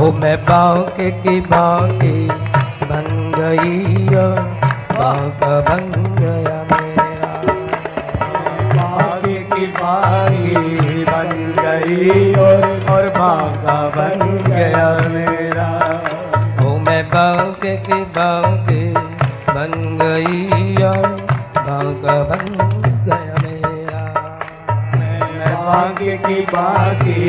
ओ मैं बाके की बाकी बन गई बाका बन गया मेरा। बाकी की बाकी बन गई और और बाका बन गया मेरा। ओ मैं बाके की बाकी बन गई बाका बन गया मेरा। मैं बाकी की बाकी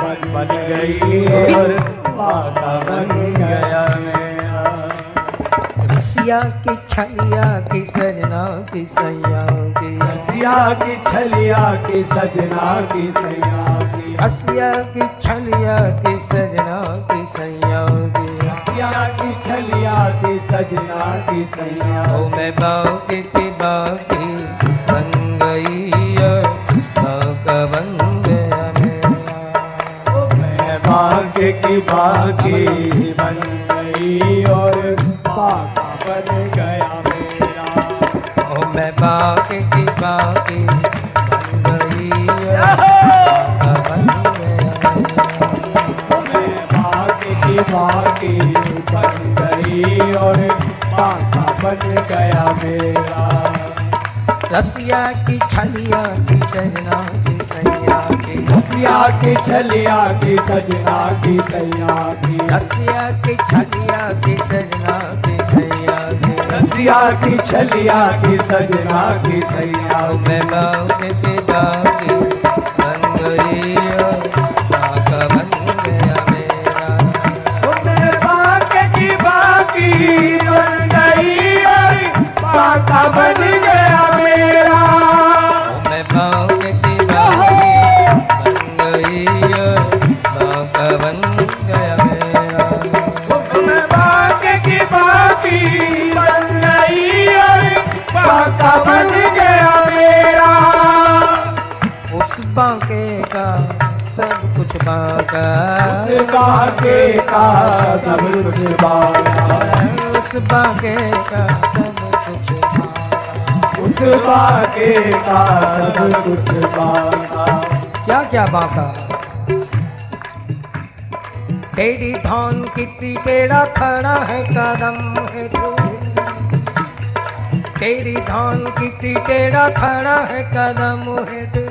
बन बन गई और बाका बन गया मेरा रसिया की छलिया की सजना की सैया की रसिया की छलिया की सजना की सैया की रसिया की छलिया की सजना की सैया की रसिया की छलिया की सजना की सैया मैं बाकी की बाकी बाकी बन गई और बाका बन गया मेरा। ओ मैं बाकी की बाकी बन गई बन गया। मैं बाकी की बाकी बन गई और बाका बन गया मेरा। रसिया की छलिया की सजना की सैया की रसिया की छलिया की सजना की सैया की रसिया की छलिया की सजना की सैया की रसिया की छलिया की सजना की सैया मैं बाबू के बाकी बन कुछ उस बाके का सब कुछ क्या क्या बाका तेरी धान कितनी टेढ़ा खड़ा है कदम है तू। तेरी धान कितनी टेढ़ा खड़ा है कदम है तू।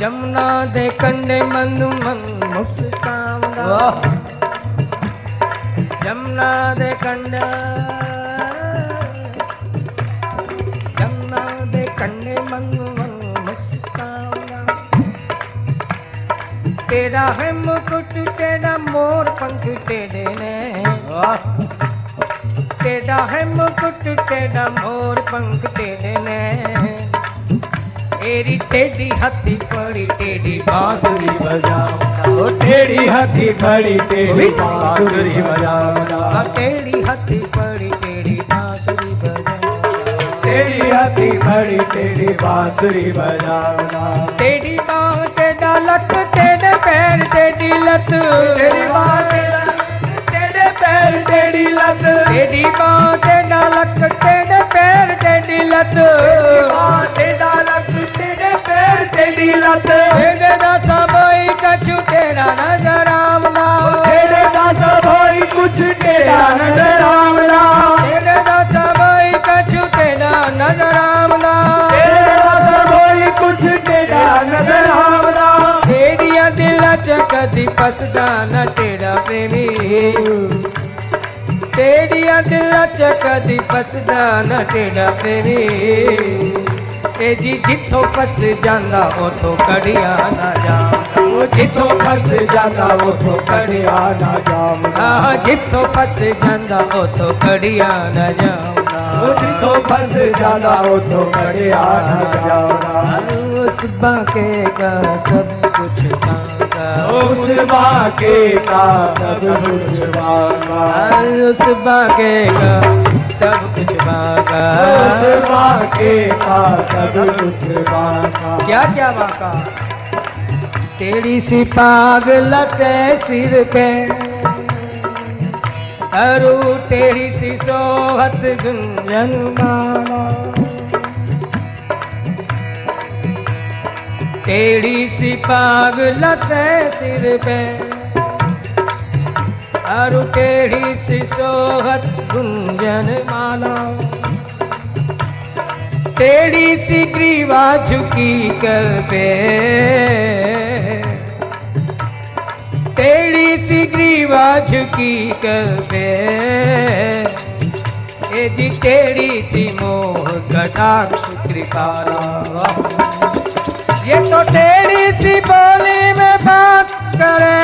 जमुना दे कंडे मन मन मुस्कांदा जमुना दे कंडा जमुना दे कंडे मन मन मुस्कांदा तेरा है मुकुट, तेरा मोर पंख तेरे ने। तेरा है मुकुट, तेरा मोर पंख तेरे ने। तेरी टेढ़ी हथी पड़ी बांसुरी बांसुरी बजाओ टेढ़ी हाथी खड़ी टेढ़ी बांसुरी बजाओ। टेढ़ी हथी पड़ी टेढ़ी बांसुरी बजा टेढ़ी हाथी खड़ी टेढ़ी बांसुरी बजाओ। टेढ़ी बाँ टेढ़ा लत टेढ़े पैर टेढ़ी लत तेरी बाँ टेढ़े पैर टेढ़ी लत टेढ़ी टेढ़ा लत टेढ़े पैर टेढ़ी लत टेढ़ा लत पैर टेढ़ी लत टेढ़े दा सबई कछु तेरा नज़र आवना टेढ़े दास भाई कुछ टेढ़ा नज़र आवला टेढ़े दा सबई कछु तेरा नज़र आवना टेढ़े दास भाई कुछ टेढ़ा नज़र आवला तेरिया दिल चकदी पसदा न तेरा प्रेमी तेरिया दिल चकदी पसदा न तेरा प्रेमी ਤੇ ਜੀ ਜਿੱਥੋਂ ਫਸ ਜਾਂਦਾ ਉਥੋਂ ਕੜਿਆ ਨਾ ਜਾਂਦਾ ਉਹ ਜਿੱਥੋਂ ਫਸ ਜਾਂਦਾ ਉਥੋਂ ਕੜਿਆ ਨਾ ਜਾਵਦਾ ਆਹ ਜਿੱਥੋਂ ਫਸ ਜਾਂਦਾ ਉਥੋਂ ਕੜਿਆ ਨਾ ਜਾਂਦਾ ਉਹ ਜਿੱਥੋਂ ਫਸ ਜਾਂਦਾ ਉਥੋਂ ਕੜਿਆ ਨਾ ਜਾਵਦਾ उस बाके का सब कुछ मांगा ਉਸ ਬਾਕੇ ਦਾ ਸਭ ਕੁਝ ਵਾਗਾ उस बाके का सब कुछ बाका। बाके सब कुछ बाका क्या क्या बाका? तेरी सी पागल से सिर पे, अरु तेरी सी सोहत झुंझन माना। तेरी सी पागल से सिर पे अरु टेढ़ी सी सोहत गुंजन माला। टेढ़ी सी ग्रीवा झुकी कर पे। टेढ़ी सी ग्रीवा झुकी कर पे। ए जी टेढ़ी सी मोह कटाक्ष कृपाला ये तो टेढ़ी सी बोली में बात करे।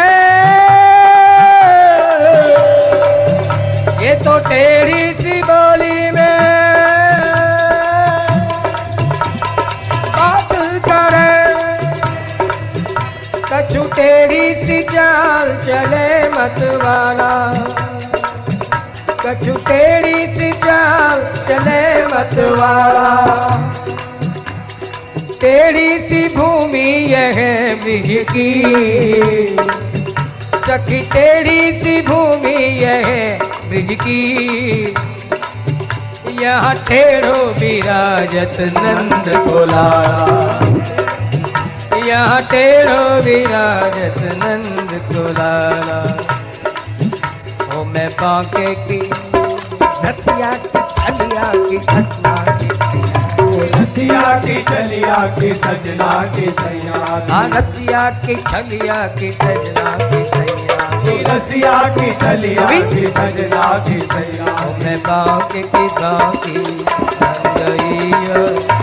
ये तो टेढ़ी सी बोली में बात करे। कछु टेढ़ी सी चाल चले मत वाला। कछु टेढ़ी सी चाल चले मत वाला। टेढ़ी सी भूमि यह ब्रिज की। सखी टेढ़ी सी भूमि यह ब्रिज की। यहाँ ठेरो विराजत नंद कोलारा। यहाँ ठेरो विराजत नंद कोलारा। ओ मैं पाके की, नसिया की छलिया की की के सजना के सैया हाँ रसिया के छलिया के सजना के सैया रसिया के छलिया के सजना के सैया मैं बाप के बाकी गई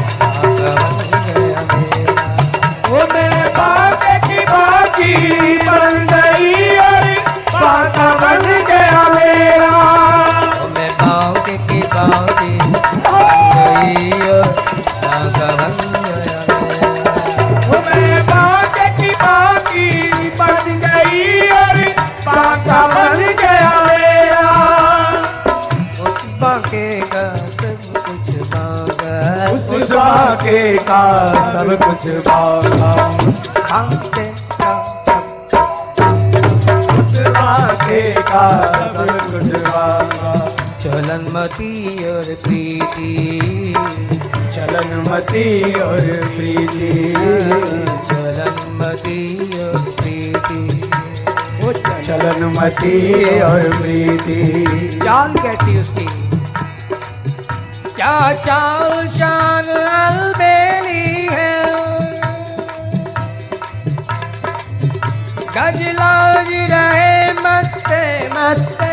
बांके गई बाबे की का सब कुछ उस बाके का सब कुछ बांके का का चलन मती और प्रीति। चलन मती और प्रीति। चलन मती और प्रीति। चलन मती और प्रीति। चाल कैसी उसकी? क्या चाल शान अलबेली है? गजलाज रहे मस्ते मस्ते।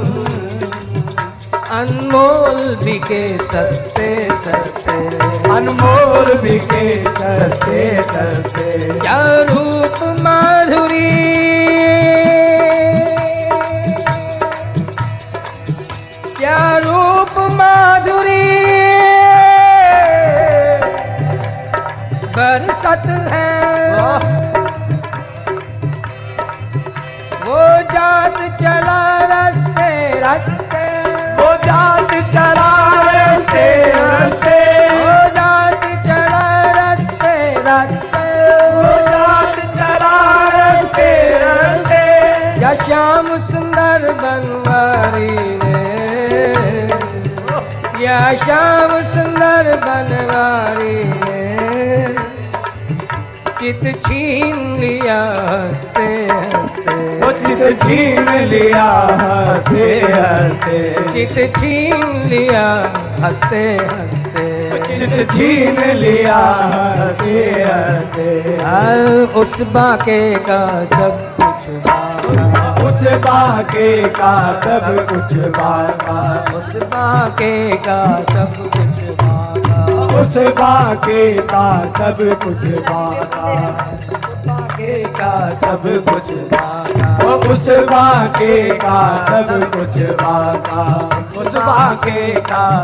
अनमोल बिके सस्ते सस्ते। अनमोल बिके सस्ते सस्ते। क्या रूप माधुरी। क्या रूप माधुरी। बरसत है। वो जात चला रस्ते रस्ते जात श्याम सुंदर बनवारी ने। या श्याम सुंदर बनवारी ने। चित छीन लिया हँसते हँसते। चित छीन लिया हंसे हंसे चित छीन लिया हँसते हँसते। चित छीन लिया हंसे हंसे हर उस बाके का सब कुछ उस बाके का सब कुछ बाका। उस बाके का सब कुछ उस बाके का सब कुछ बाके। का सब कुछ भागा वो उस बाके का सब कुछ बाका। उस बाके का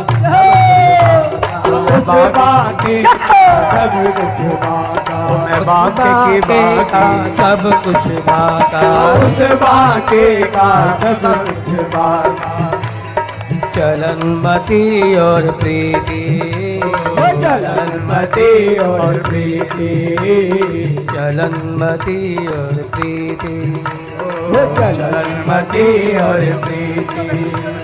उस बाके। सब कुछ बाका। मैं बाके की बाके सब कुछ भागा उस बाके का सब कुछ बाका। चलनमती और प्रीति। वो चलनमती और प्रीति। चलनमती और प्रीति। वो और प्रीति।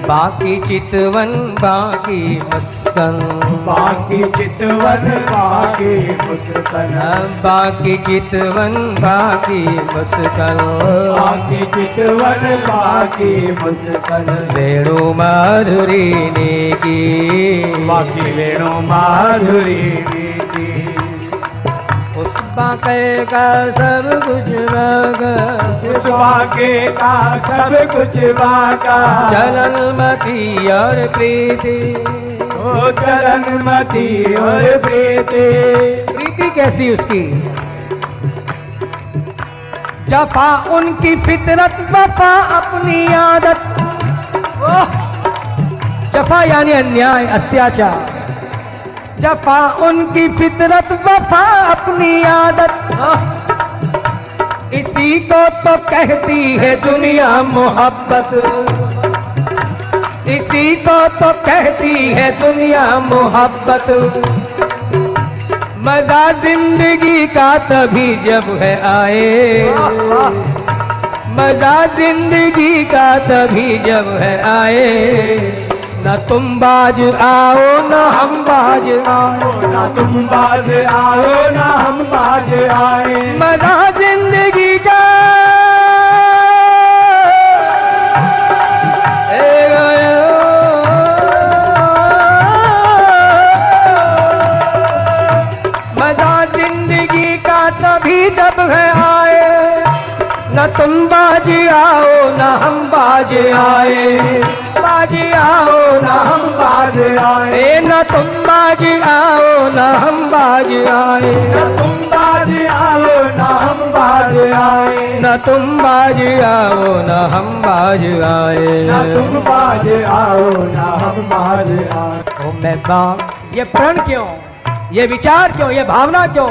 बाकी चितवन बाकी मस्कन बाकी चितवन बाकी मुस्कन बाकी चितवन बाकी मस्कन बाकी चितवन बाकी मुस्कन वेणु माधुरी ने की। बाकी वेणु माधुरी बाके का सब कुछ बाका कुछ बाके का सब कुछ बाका चलनमती और प्रीति। ओ चलनमती और प्रीति। प्रीति कैसी उसकी? जफा उनकी फितरत वफा अपनी आदत! जफा यानी अन्याय अत्याचार। जफा उनकी फितरत, वफा अपनी आदत। इसी को तो कहती है दुनिया मोहब्बत। इसी को तो कहती है दुनिया मोहब्बत। मज़ा ज़िंदगी का तभी जब है आए। मज़ा ज़िंदगी का तभी जब है आए। न तुम बाज आओ न हम बाज आओ ना तुम बाज आओ ना हम बाज आए। मज़ा ज़िंदगी का तुम बाज आओ न हम बाज आए। बाज आओ न हम बाज आए। ए न तुम बाज आओ न हम बाज आए। ना तुम बाज आओ ना हम बाज आए। न तुम बाज आओ न हम बाज आए। ना तुम बाज आओ ना हम बाज आए। ओ मैं बाग ये प्रण क्यों? ये विचार क्यों? ये भावना क्यों?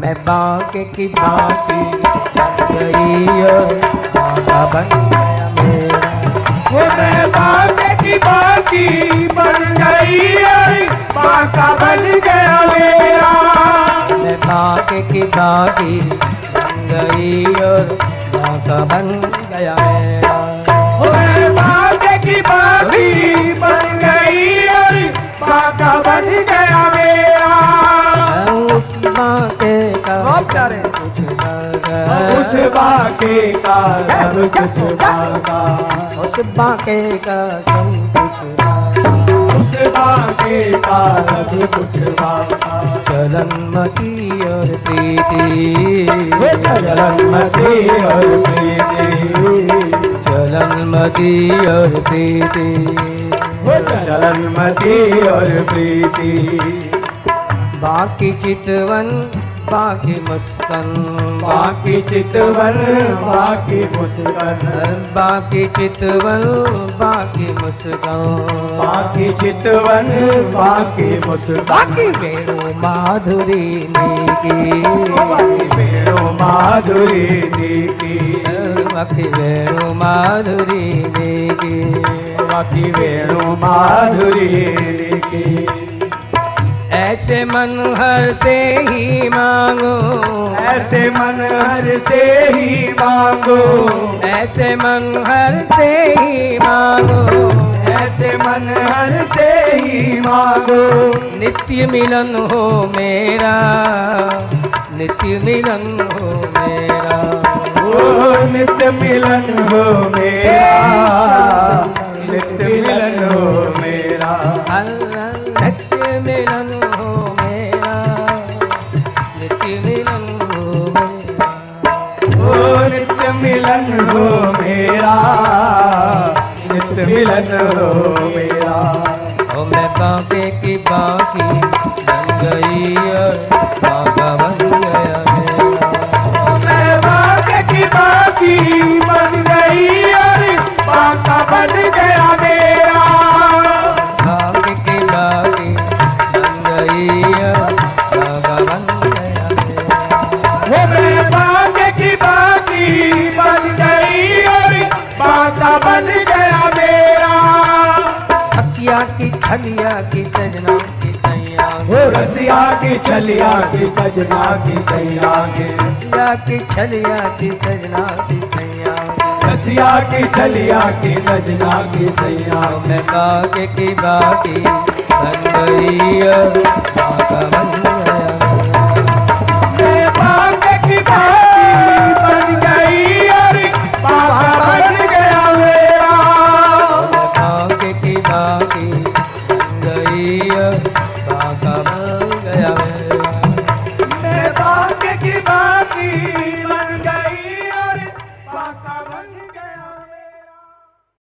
मैं बाग की बाकी गई और बन गया मेरा। वो मैं बाग की बाकी बन गई बाका बन गया मेरा। मैं की बाकी बन गई और बन गया मेरा। वो मैं बाग की बाकी बाके का सब कुछ बाका। उस बाके का सब कुछ उस बाके का सब कुछ बाका। चलनमती और प्रीति। वो चलनमती और प्रीति। चलनमती और प्रीति। वो चलनमती और प्रीति। बाकी चितवन बाकी मुस्कन। बाकी चितवन बाकी मुस्कन। बाकी चितवन बाकी मुस्कान। बाकी चितवन बाकी मुस्कान। बाकी वेणु माधुरी नीकी। बाकी वेणु माधुरी नीति बाकी वेणु माधुरी नीकी। बाकी वेणु माधुरी नीति ऐसे मन हर से ही मांगो। ऐसे मन हर से ही मांगो। ऐसे मन हर से ही मांगो। ऐसे मन हर से ही मांगो। नित्य मिलन हो मेरा। नित्य मिलन हो मेरा। ओ नित्य मिलन हो मेरा। नित्य मिलन हो मेरा। नित्य मिलन हो मेरा नित्य मिलन हो मेरा ओ नित्य मिलन हो मेरा। नित्य मिलन हो मेरा। ओ मैं बाके की बाकी छलिया की सजना की सैया हो रसिया की छलिया की सजना की सैया रसिया की छलिया की सजना की सैया रसिया की छलिया की सजना की सैया मैं काके की बाकी बन गई मैं बाग की बाकी